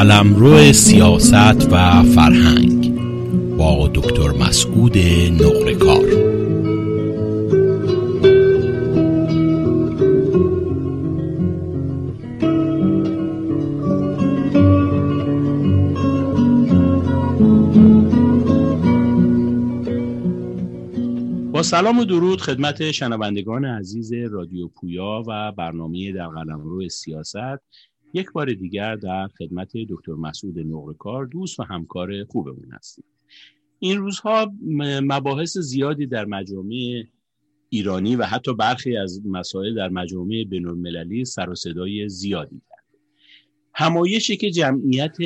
قلمرو سیاست و فرهنگ با دکتر مسعود نقرکار. با سلام و درود خدمت شنوندگان عزیز رادیو پویا و برنامه در قلمرو سیاست. یک بار دیگر در خدمت دکتر مسعود نقرکار دوست و همکار خوبمون هستیم. این روزها مباحث زیادی در مجامع ایرانی و حتی برخی از مسائل در مجامع بین المللی سر و صدای زیادی کرد. همایشی که جمعیت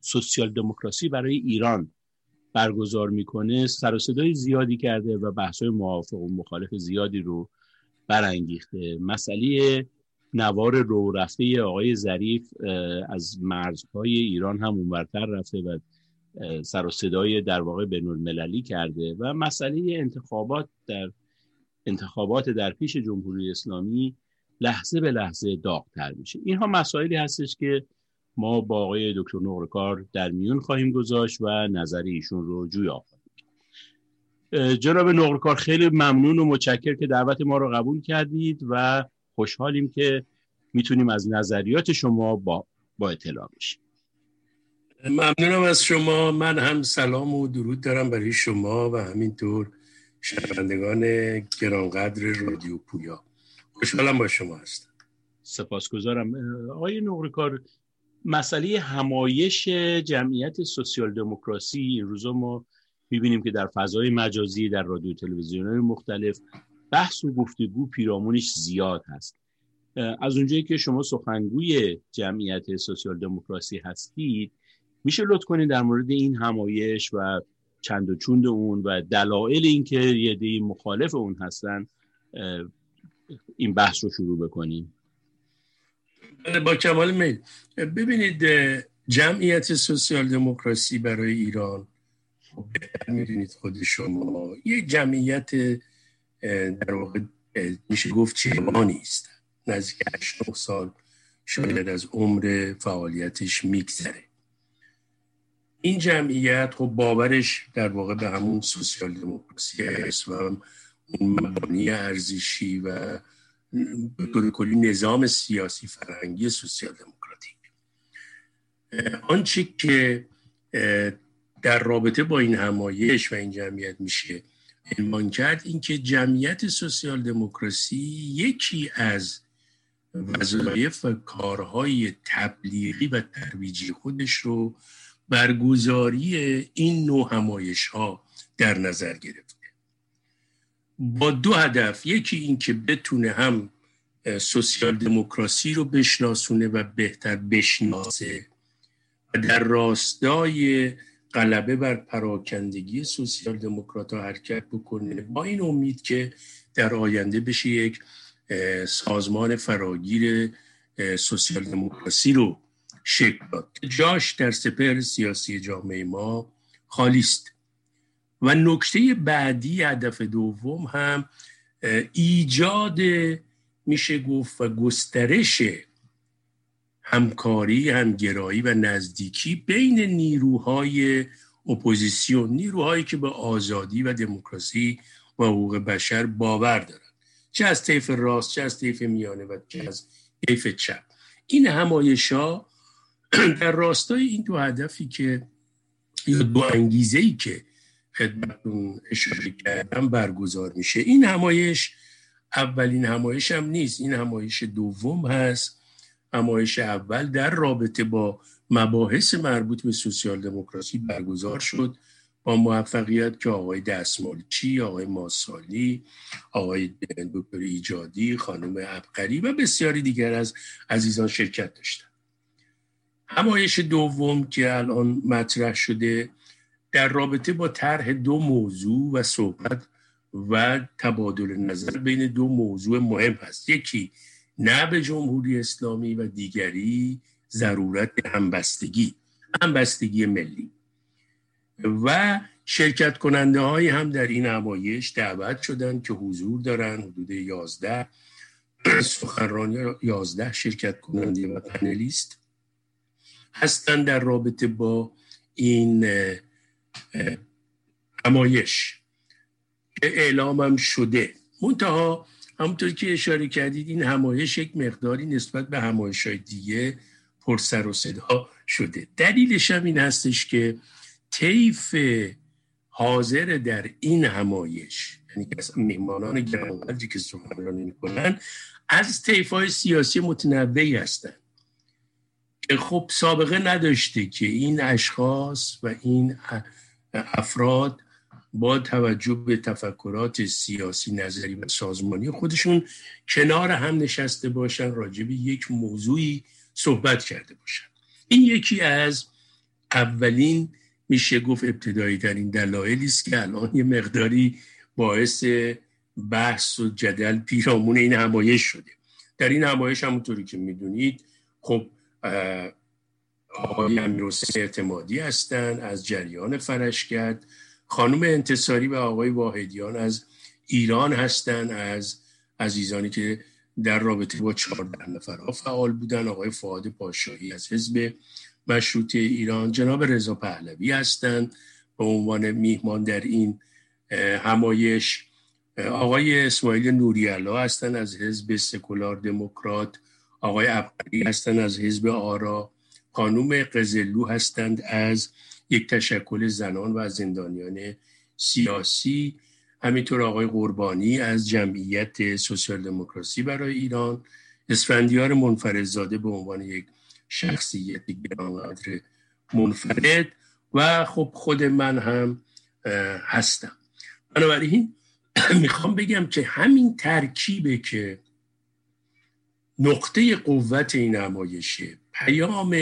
سوسیال دموکراسی برای ایران برگزار می‌کنه سر و صدای زیادی کرده و بحث‌های موافق و مخالف زیادی رو برانگیخته. مسئله نوار رو رفته آقای ظریف از مرزهای ایران هم اونورتر رفته و سر و صدای در واقع بین المللی کرده و مسئله انتخابات در انتخابات در پیش جمهوری اسلامی لحظه به لحظه داغتر میشه. اینها مسائلی هستش که ما با آقای دکتر نقرکار در میون خواهیم گذاشت و نظر ایشون رو جویا خواهیم جناب نقرکار خیلی ممنون و متشکر که دعوت ما رو قبول کردید و خوشحالیم که می‌تونیم از نظریات شما با, با اطلاع بشیم. ممنونم از شما. من هم سلام و درود دارم برای شما و همینطور شنوندگان گرانقدر رادیو پویا. خوشحالم با شما هستم. سپاسگزارم. آقای نقرکار مسئله همایش جمعیت سوسیال دموکراسی این روزا ما می‌بینیم که در فضای مجازی در رادیو تلویزیون های مختلف بحث و گفتگو پیرامونش زیاد هست. از اونجایی که شما سخنگوی جمعیت سوسیال دموکراسی هستید میشه لطف کنید در مورد این همایش و چند و چوند اون و دلایل اینکه یه دی مخالف اون هستن این بحث رو شروع بکنیم. با کمال میل. ببینید جمعیت سوسیال دموکراسی برای ایران می‌دونید خود شما یه جمعیت در واقع میشه گفت جوانی است نزدیک 8 سال شاید از عمر فعالیتش میگذره. این جمعیت خب باورش در واقع به همون سوسیال دموکراسی است و اون مبانی ارزشی و به کلی نظام سیاسی فرهنگی سوسیال دموکراتیک. آنچه که در رابطه با این همایش و این جمعیت میشه عنوان کرد اینکه جمعیت سوسیال دموکراسی یکی از وظایف و کارهای تبلیغی و ترویجی خودش رو برگزاری این نوع همایش ها در نظر گرفته. با دو هدف یکی این که بتونه هم سوسیال دموکراسی رو بشناسونه و بهتر بشناسه و در راستای غلبه بر پراکندگی سوسیال دموکرات ها حرکت بکنه. با این امید که در آینده بشه یک سازمان فراگیر سوسیال دموکراسی رو شکل داد. جاش در سپر سیاسی جامعه ما خالی است. و نکته بعدی هدف دوم هم ایجاد میشه گفت و گسترش همکاری همگرایی و نزدیکی بین نیروهای اپوزیسیون نیروهایی که به آزادی و دموکراسی و حقوق بشر باور دارن. چه از طیف راست چه از طیف میانه و چه از طیف چپ. این همایش ها در راستای این دو هدفی که یا دو انگیزه ای که خدمتون اشاره کردم برگزار میشه. این همایش اولین همایش هم نیست. این همایش دوم هست. همایش اول در رابطه با مباحث مربوط به سوسیال دموکراسی برگزار شد با موفقیت که آقای دستمالچی، آقای ماسالی، آقای دکتر ایجادی، خانم ابقری و بسیاری دیگر از عزیزان شرکت داشتن همایش دوم که الان مطرح شده در رابطه با طرح دو موضوع و صحبت و تبادل نظر بین دو موضوع مهم هست. یکی به جمهوری اسلامی و دیگری ضرورت همبستگی همبستگی ملی. و شرکت کننده های هم در این همایش دعوت شدن که حضور دارن حدود 11 سخنرانی 11 شرکت کننده و پنلیست هستن در رابطه با این همایش که اعلامم شده. منتها همونطور که اشاره کردید این همایش یک مقداری نسبت به همایش های دیگه پرسر و صدا شده. دلیلش هم این هستش که طیف حاضر در این همایش یعنی میهمانان گرانقدری که سخنرانی می‌کنن از طیف های سیاسی متنوعی هستند که خب سابقه نداشته که این اشخاص و این افراد با توجه به تفکرات سیاسی نظری و سازمانی خودشون کنار هم نشسته باشن راجع به یک موضوعی صحبت کرده باشن. این یکی از اولین میشه گفت ابتدایی ترین دلایلی است که الان یه مقداری باعث بحث و جدل پیرامون این همایش شده. در این همایش همونطوری که می‌دونید خب آقای امیرحسین اعتمادی هستند از جریان فرشگرد خانم انتصاری و آقای واحدیان از ایران هستند از عزیزانی که در رابطه با چهارده نفر فعال بودن. آقای فعاد پاشایی از حزب مشروطه ایران جناب رضا پهلوی هستند به عنوان میهمان در این همایش آقای اسماعیل نوریالا هستند از حزب سکولار دموکرات. آقای ابقری هستند از حزب آرا. خانوم قزلو هستند از یک تشکل زنان و زندانیان سیاسی همینطور آقای قربانی از جمعیت سوسیال دموکراسی برای ایران اسفندیار منفردزاده به عنوان یک شخصیت گرانقدر منفرد و خب خود من هم هستم. بنابراین می‌خوام بگم که همین ترکیبه که نقطه قوت این همایشه پیام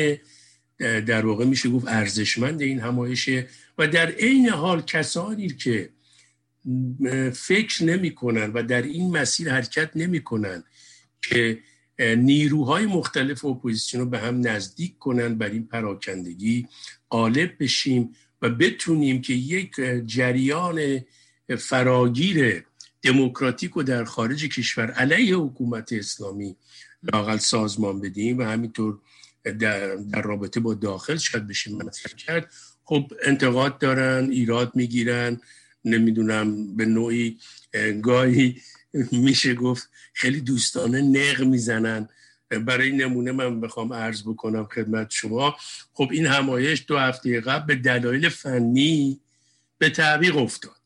در واقع میشه گفت ارزشمند این همایشه و در عین حال کسانی که فکر نمی‌کنن و در این مسیر حرکت نمی‌کنن که نیروهای مختلف اپوزیسیون رو به هم نزدیک کنن بر این پراکندگی غالب بشیم و بتونیم که یک جریان فراگیر دموکراتیک رو در خارج کشور علیه حکومت اسلامی لاقل سازمان بدیم و همینطور در, در رابطه با داخل شاید بشیم مطرح کرد. خب انتقاد دارن ایراد می‌گیرن نمی‌دونم به نوعی گاهی میشه گفت خیلی دوستانه نق می‌زنن. برای نمونه من بخوام عرض بکنم خدمت شما. خب این همایش دو هفته قبل به دلایل فنی به تعویق افتاد.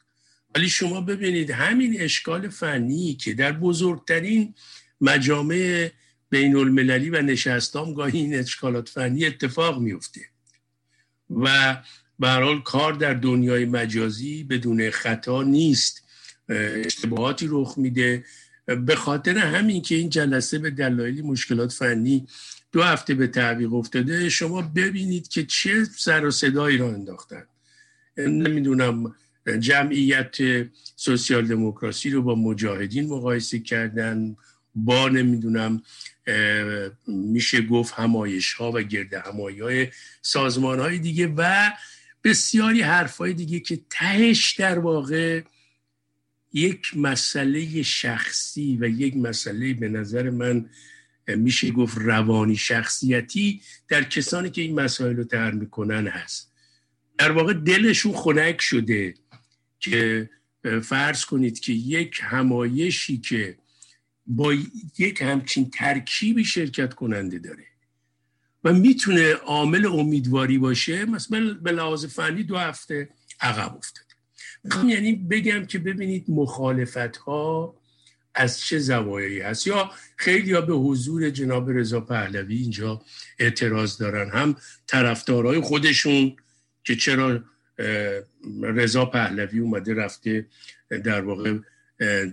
ولی شما ببینید همین اشکال فنی که در بزرگترین مجامع بین المللی و نشستام گاهی این اشکالات فنی اتفاق میفته و به کار در دنیای مجازی بدون خطا نیست. اشتباهاتی رخ میده. به خاطر همین که این جلسه به دلایلی مشکلات فنی دو هفته به تعویق افتاده شما ببینید که چه سر و صدایی را انداختن. نمی‌دونم جمعیت سوسیال دموکراسی رو با مجاهدین مقایسه کردن با نمی‌دونم میشه گفت همایش ها و گرد همایی های سازمان های دیگه و بسیاری حرف های دیگه که تهش در واقع یک مسئله شخصی و یک مسئله به نظر من میشه گفت روانی شخصیتی در کسانی که این مسائل رو تر می‌کنن هست. در واقع دلشون خنک شده که فرض کنید که یک همایشی که با یک همچین ترکیبی شرکت کننده داره. و می‌تونه عامل امیدواری باشه مثلا به لحاظ فنی دو هفته عقب افتاده. می‌خوام یعنی بگم که ببینید مخالفت ها از چه زوایایی هست. یا خیلی ها به حضور جناب رضا پهلوی اینجا اعتراض دارن. هم طرفدارای خودشون که چرا رضا پهلوی اومده رفته در واقع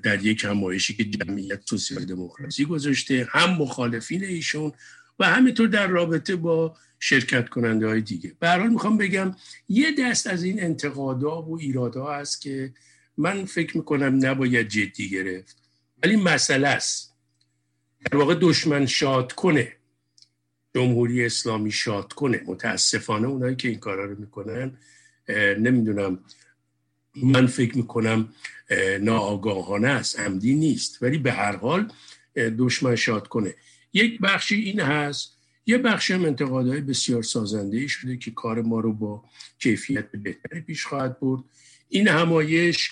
در یک همایشی که جمعیت سوسیال دموکراسی گذاشته هم مخالفین ایشون و همینطور در رابطه با شرکت کننده های دیگه. به حال می‌خوام بگم یه دست از این انتقادا و ایرادا هست که من فکر می‌کنم نباید جدی گرفت. ولی مسئله است. در واقع دشمن شاد کنه. جمهوری اسلامی شاد کنه. متاسفانه اونایی که این کارا رو می‌کنن نمی‌دونم. من فکر می‌کنم ناآگاهانه است. عمدی نیست. ولی به هر حال دشمن شاد کنه. یک بخشی این هست. یه بخش هم انتقادهای بسیار سازنده شده که کار ما رو با کیفیت بهتری پیش خواهد برد. این همایش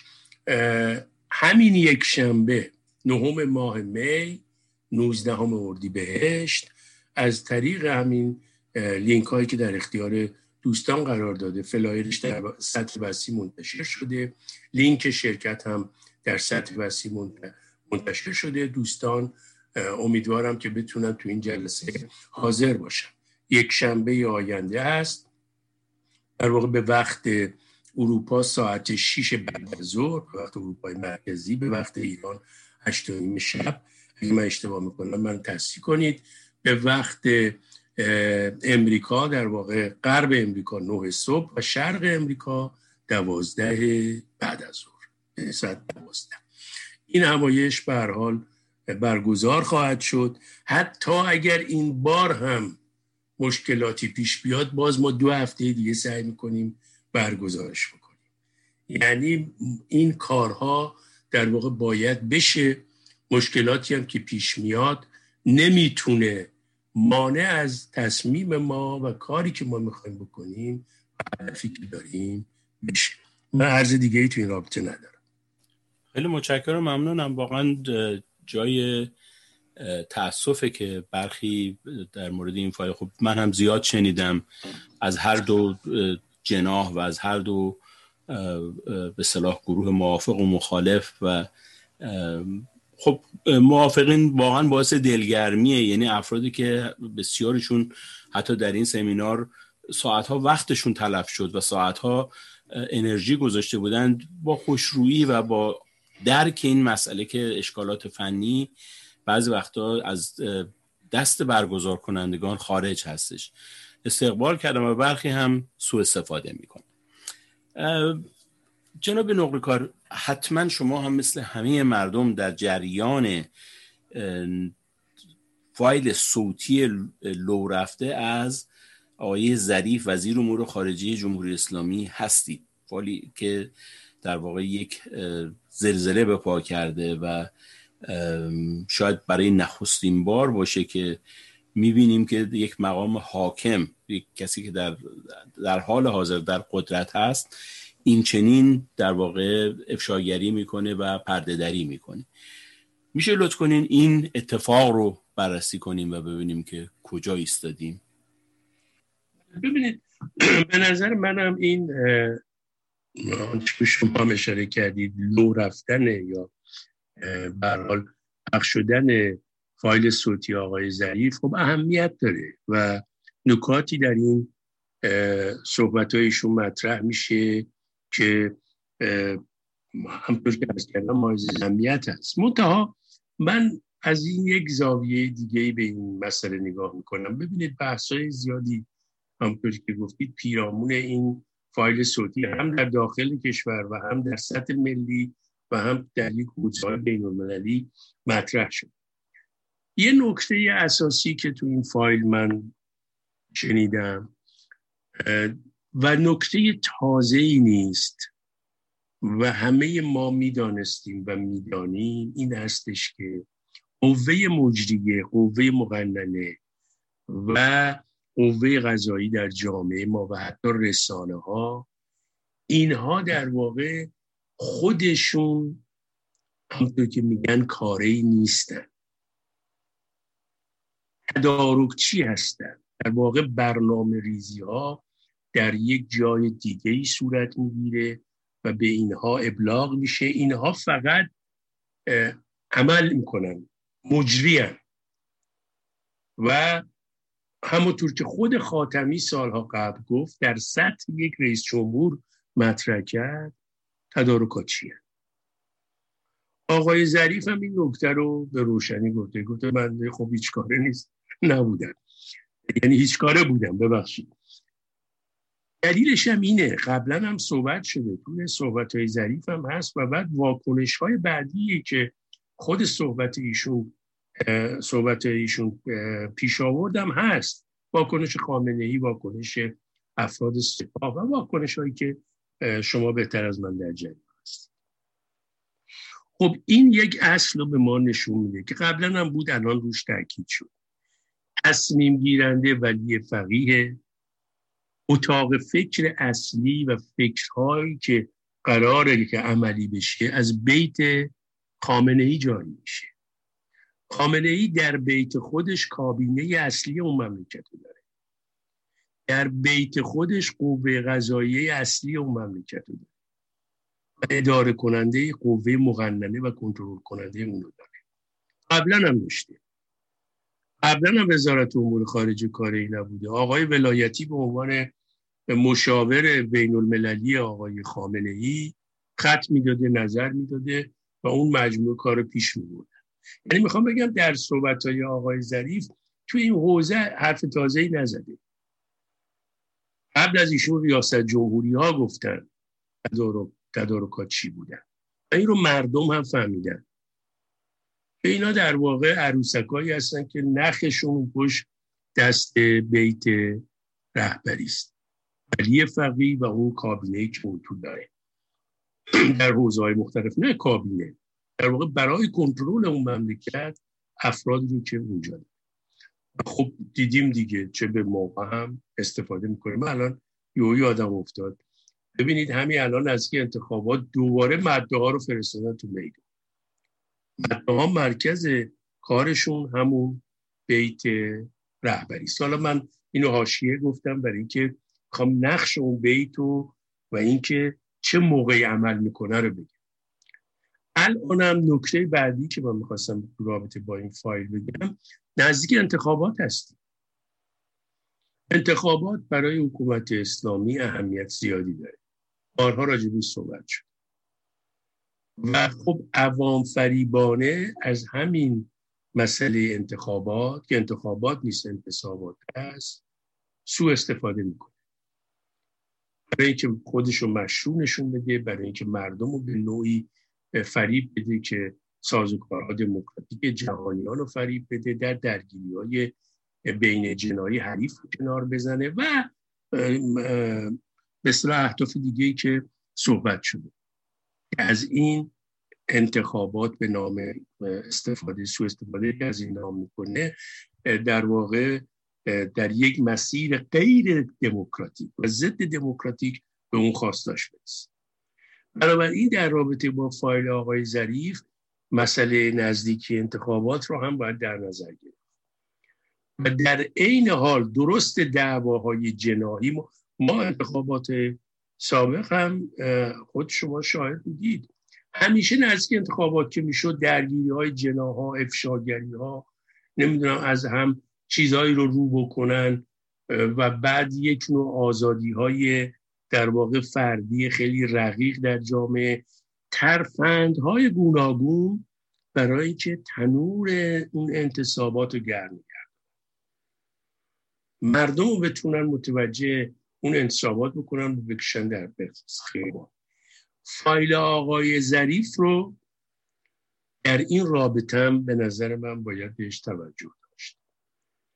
همین یک شنبه نهم ماه می 19 اردی بهشت از طریق همین لینک هایی که در اختیار دوستان قرار داده فلایرش در سطح وسیع منتشر شده لینک شرکت هم در سطح وسیع منتشر شده. دوستان امیدوارم که بتونن تو این جلسه حاضر باشن. یک شنبه آینده هست در واقع به وقت اروپا ساعت 6 بعد از ظهر به وقت اروپای مرکزی به وقت ایران 8 نیم شب. اگه من اشتباه می‌کنم من تصحیح کنید. به وقت امریکا در واقع غرب امریکا 9 صبح و شرق امریکا دوازده بعد از ظهر. ساعت دوازده. این همایش به حال برگزار خواهد شد. حتی اگر این بار هم مشکلاتی پیش بیاد باز ما دو هفته دیگه سعی می‌کنیم برگزارش بکنیم. یعنی این کارها در واقع باید بشه. مشکلاتی هم که پیش میاد نمی‌تونه مانع از تصمیم ما و کاری که ما می‌خوایم بکنیم هدفی که داریم بشه من عرض دیگه ای تو این رابطه ندارم. خیلی متشکرم ممنونم. واقعا جای تاسفه که برخی در مورد این فایل خب من هم زیاد شنیدم. از هر دو جناح و از هر دو به صلاح گروه موافق و مخالف و خب موافقین واقعا باعث دلگرمیه. یعنی افرادی که بسیارشون حتی در این سمینار ساعتها وقتشون تلف شد و ساعتها انرژی گذاشته بودند با خوشرویی و با درک این مسئله که اشکالات فنی بعضی وقتا از دست برگزار کنندگان خارج هستش. استقبال کردم و برخی هم سوء استفاده می‌کنن. جناب نقل کار حتما شما هم مثل همه مردم در جریان فایل صوتی لو رفته از آقای ظریف وزیر امور خارجه جمهوری اسلامی هستید. فایلی که در واقع یک زلزله به پا کرده و شاید برای نخستین بار باشه که می‌بینیم که یک مقام حاکم یک کسی که در, در حال حاضر در قدرت هست این چنین در واقع افشاگری می‌کنه و پردهدری می‌کنه. میشه لطف کنین این اتفاق رو بررسی کنیم و ببینیم که کجا ایستادیم. ببینید به نظر منم این آنچه که شما اشاره کردید لو رفتن یا برحال پخش شدن فایل صوتی آقای ظریف خب اهمیت داره و نکاتی در این صحبت هایشون مطرح میشه. که همطور که از کردم مایز اهمیت هست. منتها من از این یک زاویه دیگه به این مسئله نگاه می‌کنم. ببینید بحث های زیادی همطور که گفتید پیرامون این فایل صوتی هم در داخل کشور و هم در سطح ملی و هم در یک حوزه بین المللی مطرح شد. یه نکته اساسی که تو این فایل من شنیدم و نکته تازه ای نیست و همه ما می‌دانستیم و می‌دانیم این هستش که قوه مجریه قوه مقننه و قوه غذایی در جامعه ما و حتی رسانه ها اینها در واقع خودشون همطور که میگن کاری نیستن. چی هستن؟ در واقع برنامه ریزی ها در یک جای دیگه ای صورت می‌گیره و به اینها ابلاغ میشه. اینها فقط عمل می‌کنن مجریان و همونطور که خود خاتمی سالها قبل گفت در سطح یک رئیس جمهور مطرح کرد تدارکات چیه آقای ظریف هم این نکته رو به روشنی گفته. گفته من خب هیچ کاره نیست. نبودم یعنی هیچ کاره بودم ببخشید. دلیلش هم اینه. قبلا هم صحبت شده. توی صحبت های ظریف هم هست و بعد واکنش های بعدی که خود صحبت ایشون صحبت ایشون پیش آوردم هست. واکنش خامنه ای واکنش افراد سپاه و واکنش هایی که شما بهتر از من در جریان هست خب این یک اصل رو به ما نشون میده که قبلا هم بود الان روش تاکید شد. تصمیم گیرنده ولی فقیه. اتاق فکر اصلی و فکرهایی که قراره که عملی بشه از بیت خامنه ای جاری میشه. خامنه ای در بیت خودش کابینه اصلی اون مملکت رو داره. در بیت خودش قوه غذایی اصلی اون مملکت رو داره. و اداره کننده قوه مقننه و کنترل کننده اون رو داره. قبلا هم داشته. قبلا هم وزارت امور خارجه کاری نبوده. آقای ولایتی به عنوان مشاور بین المللی آقای خامنه ای خط می‌داده نظر می‌داده و اون مجموع کار پیش میبرده. یعنی می‌خوام بگم در صحبت های آقای ظریف تو این حوزه حرف تازه ای نزده. قبل از ایشون ریاست جمهوری ها گفتن تدارکات چی بودن. و این رو مردم هم فهمیدن. اینا در واقع عروسکایی هستن که نخشون پشت دست بیت رهبری است. ولی فقی و اون کابینه که تو داره. در حوزه های مختلف نه کابینه در واقع برای کنترل اون مملکت افرادی رو که اونجا خب دیدیم دیگه چه به موقع هم استفاده می‌کنه من الان یه آدم افتاد. ببینید همین الان از که انتخابات دوباره مده ها رو فرستادن تو میدون مده مرکز کارشون همون بیت رهبری. حالا من اینو حاشیه گفتم برای اینکه می‌خوام نقش اون بیت و و اینکه چه موقعی عمل می‌کنه رو بگم. الانم نکته بعدی که من می‌خواستم رابطه با این فایل بگم نزدیک انتخابات هستیم. انتخابات برای حکومت اسلامی اهمیت زیادی داره. بارها راجبی صحبت شد. و خب عوام فریبانه از همین مسئله انتخابات که انتخابات نیست انتصابات هست سو استفاده می‌کنه. برای اینکه خودش رو مشروع نشون بده برای اینکه مردم رو به نوعی فریب بده که سازوکارها دموکراتیک جهانیان رو فریب بده در درگیری های بین جنایی حریف کنار بزنه و به اهداف دیگه که صحبت شده. از این انتخابات به نام استفاده سو استفاده از این نام می‌کنه در واقع در یک مسیر غیر دموکراتیک و ضد دموکراتیک به اون خواستاش برسه. بنابراین در رابطه با فایل آقای ظریف مسئله نزدیکی انتخابات رو هم باید در نظر گرفت. و در عین حال درست دعواهای جناهی ما, ما انتخابات سابق هم خود شما شاهد بودید. همیشه نزدیک انتخابات که می‌شد درگیری های جناها افشاگری ها نمی‌دونم از هم چیزهایی رو رو بکنن و بعد یک نوع آزادی های در واقع فردی خیلی رقیق در جامعه. ترفندهای گوناگون برای که تنور اون انتصابات رو گرم کرد مردم رو بتونن متوجه اون انتصابات بکنن و بکشن در خیابان. فایل آقای ظریف رو در این رابطه به نظر من باید بهش توجه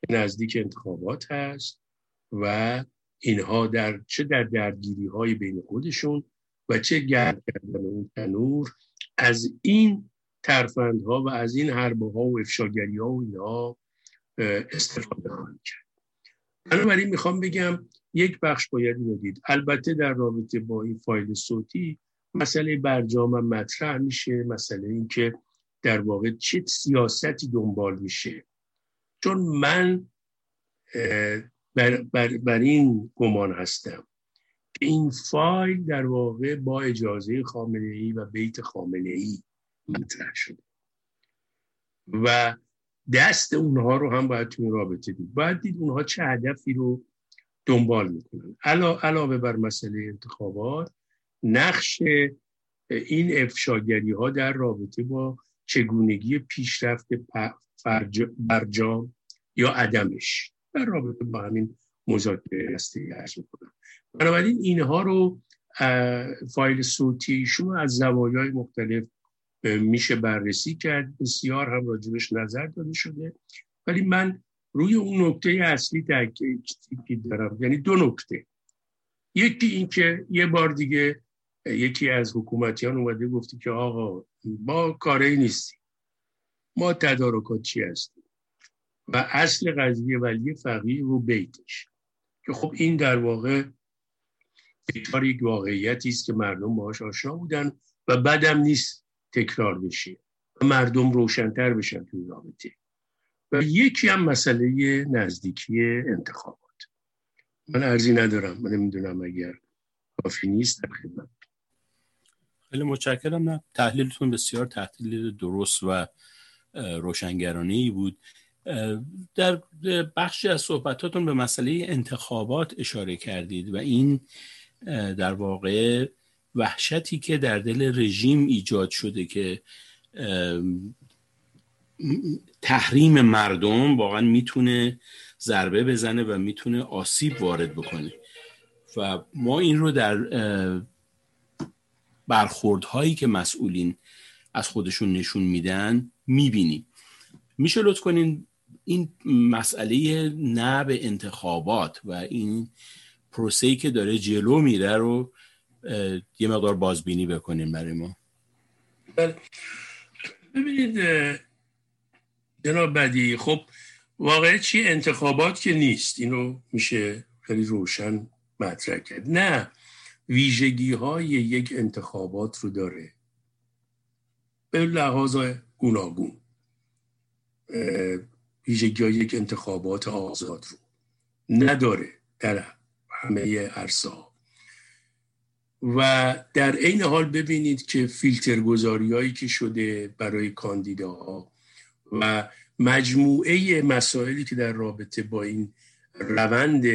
نزدیک انتخابات هست و اینها در چه در درگیری های بین خودشون و چه گرد کردن اون تنور از این ترفندها و از این حربه ها و افشاگری ها و اینها استفاده خواهند کرد. بنابراین می‌خوام بگم یک بخش باید اینو دید. البته در رابطه با این فایل صوتی مسئله برجام مطرح میشه مسئله این که در واقع چه سیاستی دنبال میشه. چون من بر, بر, بر این گمان هستم که این فایل در واقع با اجازه خامنه ای و بیت خامنه ای مطرح شده و دست اونها رو هم باید توی رابطه دید. باید دید اونها چه هدفی رو دنبال می‌کنن. علاوه بر مسئله انتخابات نقش این افشاگری ها در رابطه با چگونگی پیشرفت برجام یا عدمش. در رابطه با همین مذاکره هستی ارز می‌کنم. بنابراین اینها رو فایل صوتی ایشون از زوایای مختلف میشه بررسی کرد. بسیار هم راجبش نظر داده شده. ولی من روی اون نکته اصلی تاکید دارم یعنی دو نکته. یکی این که یه بار دیگه یکی از حکومتیان اومده گفتی که آقا ما کاری نیستیم. ما تدارکات چی هستیم؟ و اصل قضیه ولی فقیه و بیتش. که خب این در واقع تکرار یک واقعیتی است که مردم باهاش آشنا بودن و بدم نیست تکرار بشه و مردم روشنتر بشن توی رابطه. و یکی هم مسئله نزدیکی انتخابات. من ارزی ندارم. من نمی‌دونم اگر کافی نیست در خدمت. خیلی متشکرم. نه تحلیلتون بسیار تحلیل درست و روشنگرانه ای بود. در بخشی از صحبتاتون به مسئله انتخابات اشاره کردید و این در واقع وحشتی که در دل رژیم ایجاد شده که تحریم مردم واقعا می‌تونه ضربه بزنه و می‌تونه آسیب وارد بکنه. و ما این رو در برخوردهایی که مسئولین از خودشون نشون میدن می‌بینیم. میشه لطف کنین این مسئله نه به انتخابات و این پروسه‌ای که داره جلو میره رو یه مقدار بازبینی بکنیم برای ما. بله. ببینید جناب بدی خب واقعا چی؟ انتخابات که نیست. اینو میشه خیلی روشن مطرح کرد. نه. ویژگی های یک انتخابات رو داره. به لحاظ گوناگون ویژگی های یک انتخابات آزاد رو نداره در همه عرصه و در عین حال ببینید که فیلتر گذاری هایی که شده برای کاندیداها و مجموعه مسائلی که در رابطه با این روند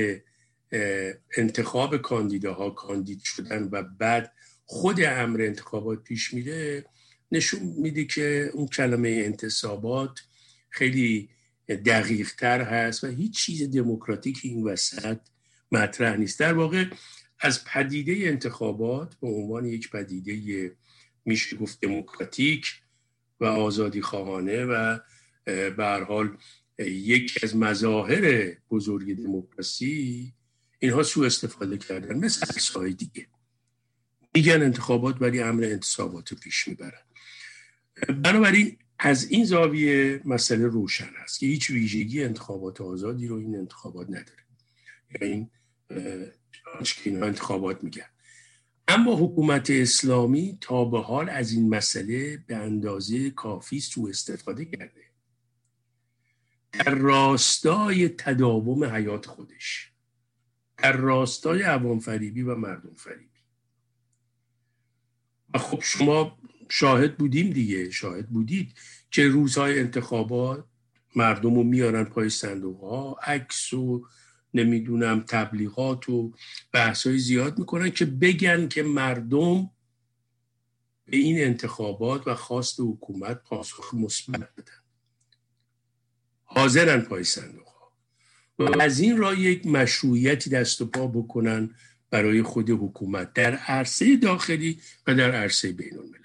انتخاب کاندیداها کاندید شدن و بعد خود امر انتخابات پیش میره نشون میده که اون کلمه انتصابات خیلی دقیق تر هست و هیچ چیز دموکراتیک این وسط مطرح نیست. در واقع از پدیده انتخابات به عنوان یک پدیده میشه گفت دموکراتیک و آزادی خواهانه و به حال یکی از مظاهر بزرگ دموکراسی اینها سو استفاده کردن مثل سای دیگه. میگن انتخابات ولی امر انتصابات پیش می‌برن. بنابراین از این زاویه مسئله روشن است که هیچ ویژگی انتخابات آزادی رو این انتخابات نداره. یعنی این انتخابات میگن. اما حکومت اسلامی تا به حال از این مسئله به اندازه کافی سو استفاده کرده. در راستای تداوم حیات خودش. در راستای عوام فریبی و مردم فریبی. و خب شما شاهد بودیم دیگه شاهد بودید که روزهای انتخابات مردم رو میارن پای صندوق ها عکس و نمی‌دونم تبلیغات و بحث های زیاد می‌کنن که بگن که مردم به این انتخابات و خواست حکومت پاسخ مثبت بدن. حاضرن پای صندوق. از این را یک مشروعیتی دست و پا بکنن برای خود حکومت در عرصه داخلی و در عرصه بین المللی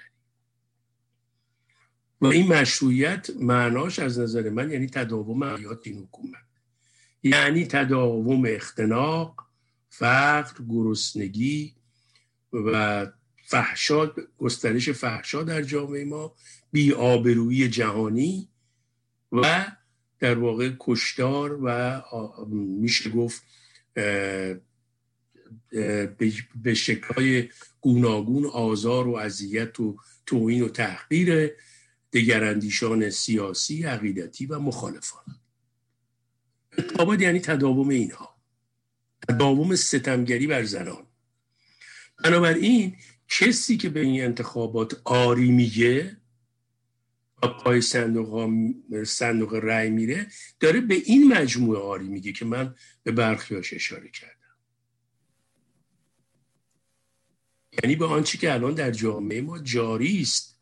و این مشروعیت معناش از نظر من یعنی تداوم حیات این حکومت. یعنی تداوم اختناق فقر گرسنگی و فحشا گسترش فحشا در جامعه ما بیآبرویی جهانی و در واقع کشتار و میشه گفت به شکلهای گوناگون آزار و اذیت و توهین و تحقیر دگراندیشان سیاسی عقیدتی و مخالفان. انتخابات یعنی تداوم اینها. تداوم ستمگری بر زنان. بنابراین کسی که به این انتخابات آری میگه پای صندوق, صندوق رأی میره داره به این مجموعه آری میگه که من به برخیاش اشاره کردم. یعنی به آنچه که الان در جامعه ما جاری است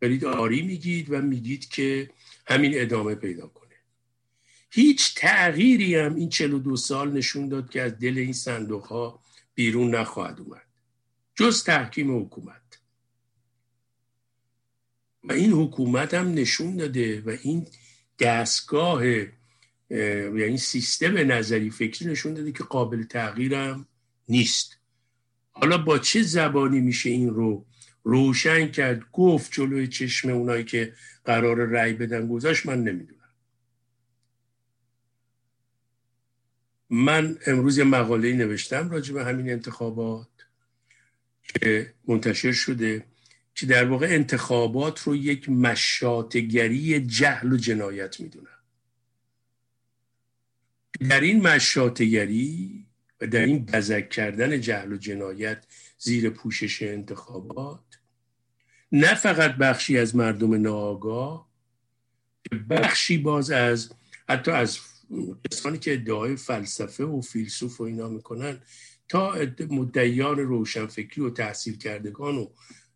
دارید آری میگید و میگید که همین ادامه پیدا کنه. هیچ تغییری هم این 42 سال نشون داد که از دل این صندوق ها بیرون نخواهد اومد. جز تحکیم حکومت. و این حکومت هم نشون داده و این دستگاه یعنی سیستم نظری فکری نشون داده که قابل تغییرم نیست. حالا با چه زبانی میشه این رو روشن کرد گفت جلوی چشم اونایی که قرار رأی بدن گذاشت؟ من نمی‌دونم. من امروز یه مقاله نوشتم راجع به همین انتخابات که منتشر شده. که در واقع انتخابات رو یک مشاتگری جهل و جنایت می‌دونم در این مشاتگری و در این بزک کردن جهل و جنایت زیر پوشش انتخابات نه فقط بخشی از مردم ناآگاه بخشی باز از حتی از کسانی که ادعای فلسفه و فیلسوف و اینا می‌کنن تا مدعیان روشنفکری و تحصیل کردگان و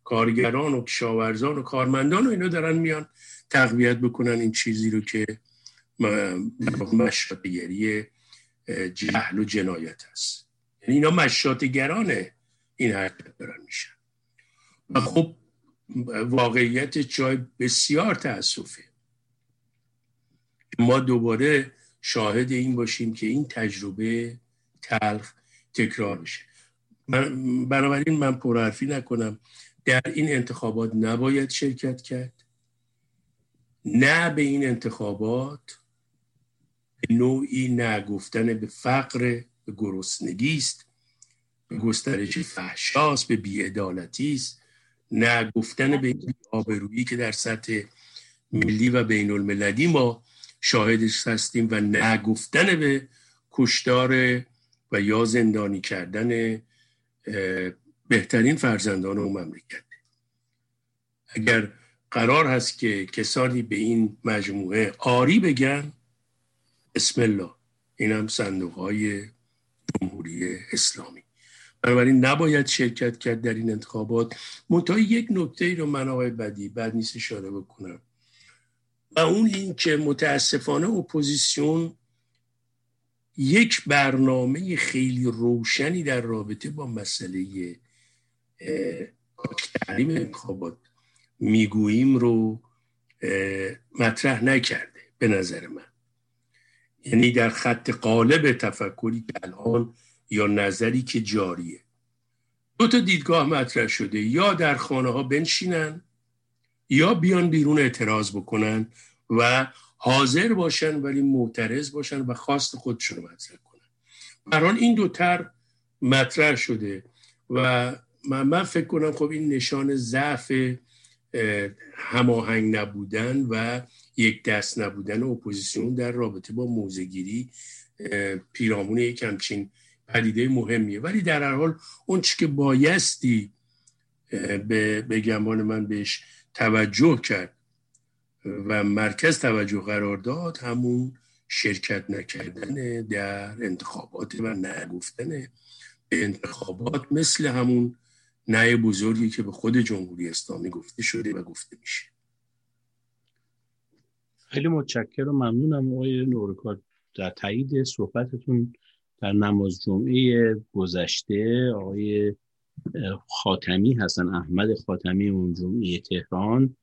کارگران و کشاورزان و کارمندان و اینا دارن میان تقویت بکنن این چیزی رو که مشاتگری جهل و جنایت هست. یعنی اینا مشاتگران این حرکت دارن میشن. و خب واقعیت جای بسیار تاسفه ما دوباره شاهد این باشیم که این تجربه تلخ تکرار بشه بنابراین من پرحرفی نکنم. در این انتخابات نباید شرکت کرد نه به این انتخابات به نوعی نگفتن به فقر به گرسنگی است به گسترش فحشاست به بیعدالتی است. نه گفتن به این آبرویی که در سطح ملی و بین المللی ما شاهدش هستیم و نه گفتن به کشتار و یا زندانی کردن بهترین فرزندان و مملکت. اگر قرار هست که کسانی به این مجموعه آری بگن اسم الله. این هم صندوق های جمهوری اسلامی. بنابراین نباید شرکت کرد در این انتخابات. منتها یک نکته ای رو من آقای بدی بعد نیست اشاره بکنم. و اون این که متاسفانه اپوزیسیون یک برنامه خیلی روشنی در رابطه با مسئله تعلیم انتخابات. می‌گوییم رو مطرح نکرده به نظر من. یعنی در خط قالب تفکری که الان یا نظری که جاریه. دو تا دیدگاه مطرح شده. یا در خانه ها بنشینن یا بیان بیرون اعتراض بکنن و حاضر باشن ولی معترض باشن و خواست خودشون رو مطرح کنن. بران این دوتر مطرح شده و من, فکر کنم خب این نشان ضعف هماهنگ نبودن و یک دست نبودن اپوزیسیون در رابطه با موزگیری پیرامون یک همچین پدیده مهمیه. ولی در هر حال اون که بایستی به, به گمان من بهش توجه کرد و مرکز توجه قرار داد همون شرکت نکردن در انتخابات و نگفتن به انتخابات مثل همون نه بزرگی که به خود جمهوری اسلامی گفته شده و گفته میشه. خیلی متشکرم و ممنونم آقای نورکار در تایید صحبتتون در نماز جمعه گذشته آقای خاتمی هستن احمد خاتمی اون جمعه تهران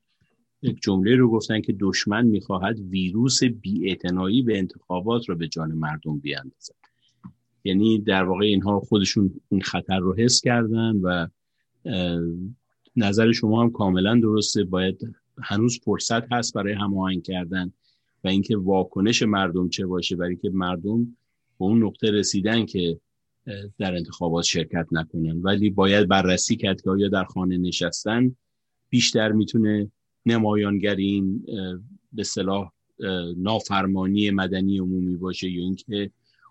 یک جمله رو گفتن که دشمن می‌خواهد ویروس بیاعتنایی به انتخابات رو به جان مردم بیاندازد. یعنی در واقع اینها خودشون این خطر رو حس کردن و نظر شما هم کاملا درسته. باید هنوز فرصت هست برای هماهنگ کردن و اینکه واکنش مردم چه باشه برای که مردم به اون نقطه رسیدن که در انتخابات شرکت نکنن. ولی باید بررسی کرد که آیا در خانه نشستن بیشتر می‌تونه نمایانگر این به صلاح نافرمانی مدنی عمومی باشه یا اینکه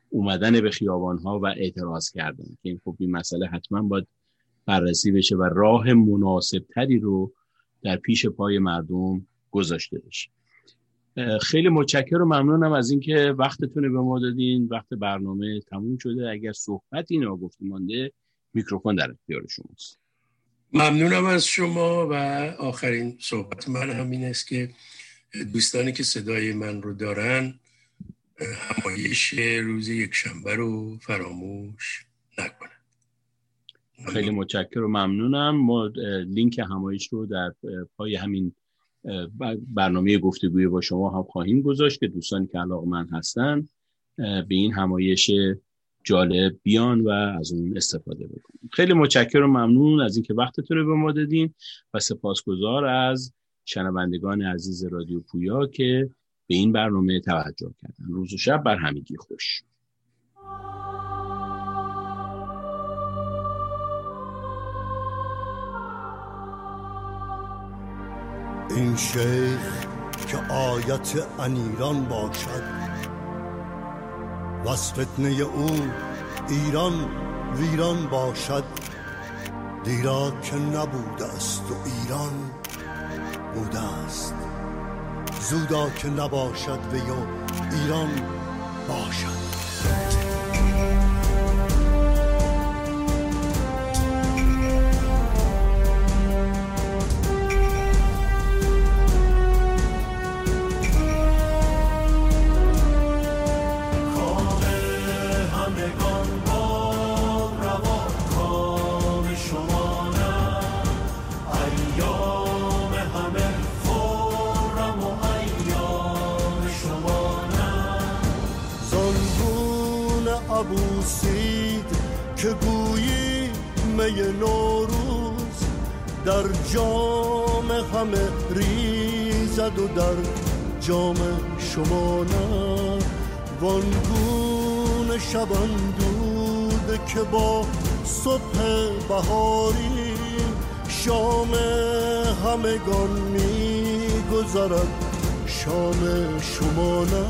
اومدن به خیابان ها و اعتراض کردن. که این خب این مسئله حتما باید بررسی بشه و راه مناسب تری رو در پیش پای مردم گذاشته بشه. خیلی متشکر و ممنونم از اینکه وقتتون به ما دادین. وقت برنامه تموم شده. اگر صحبتی ناگفته مانده میکروفون در اختیار شماست. ممنونم از شما و آخرین صحبت من همین است که دوستانی که صدای من رو دارن همایش روز یک شنبه رو فراموش نکنن. خیلی متشکر و ممنونم. ما لینک همایش رو در پای همین برنامه گفتگوی با شما هم خواهیم گذاشت که دوستانی که علاقه من هستن به این همایش جالب بیان و از اون استفاده بکنیم خیلی متشکر و ممنون از اینکه وقتتون رو به ما دادین و سپاسگزار از شنوندگان عزیز رادیو پویا که به این برنامه توجه کردن. روز و شب بر همگی خوش. این شیخ که آیت انیران باشد. و فتنه او ایران ویران باشد. دیرا که نبوده است و ایران بوده است. زودا که نباشد و یا ایران باشد. جام همه ریزد و در جام شما نه. وانگون شبان دود که با صبح بهاری شام همگان می گذرد شام شما نه.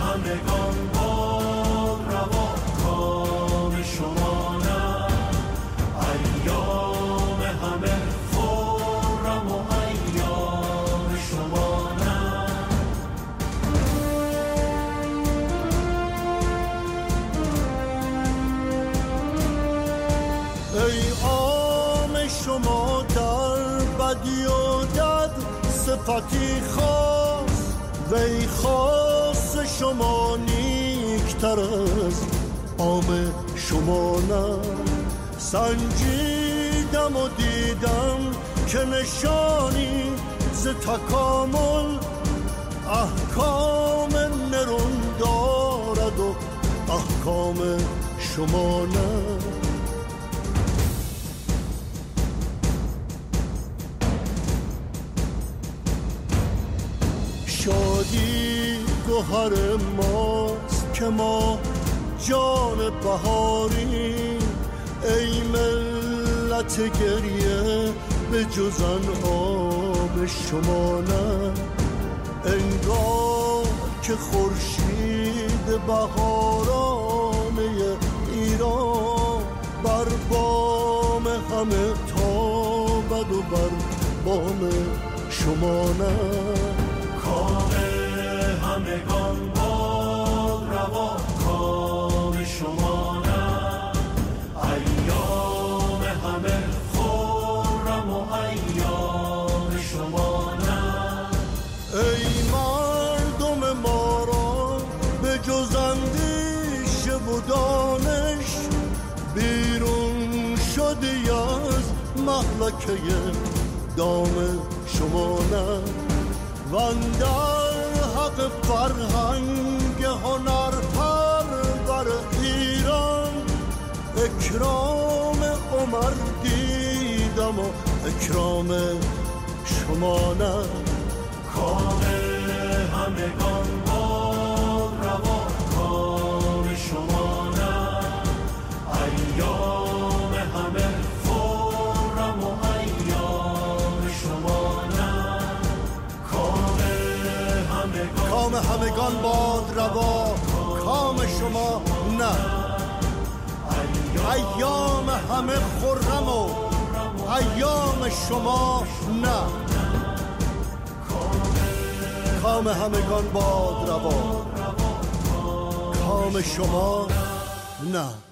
همگان صفتی خاص وی خاص شما نیکتر از عام شما نه. سنجیدم و دیدم که نشانی ز تکامل احکام نرون دارد و احکام شما نه. شادی گوهر ماست که ما جان بهاری ای ملت گریه به جزن آب شما نه. انگار که خورشید بهارانه ایران بر بام همه تابد و بر بام شما نه. محلکه دام شما نه. وندر حق فرهنگ هنر پرور ایران. اکرام عمر دیدم و اکرام شما نه. کام همگان باد روا کام شما نه. ایام کام همگان باد روا. کام شما نه. ایام همه خرم و ایام شما نه. کام همگان باد روا. کام شما نه.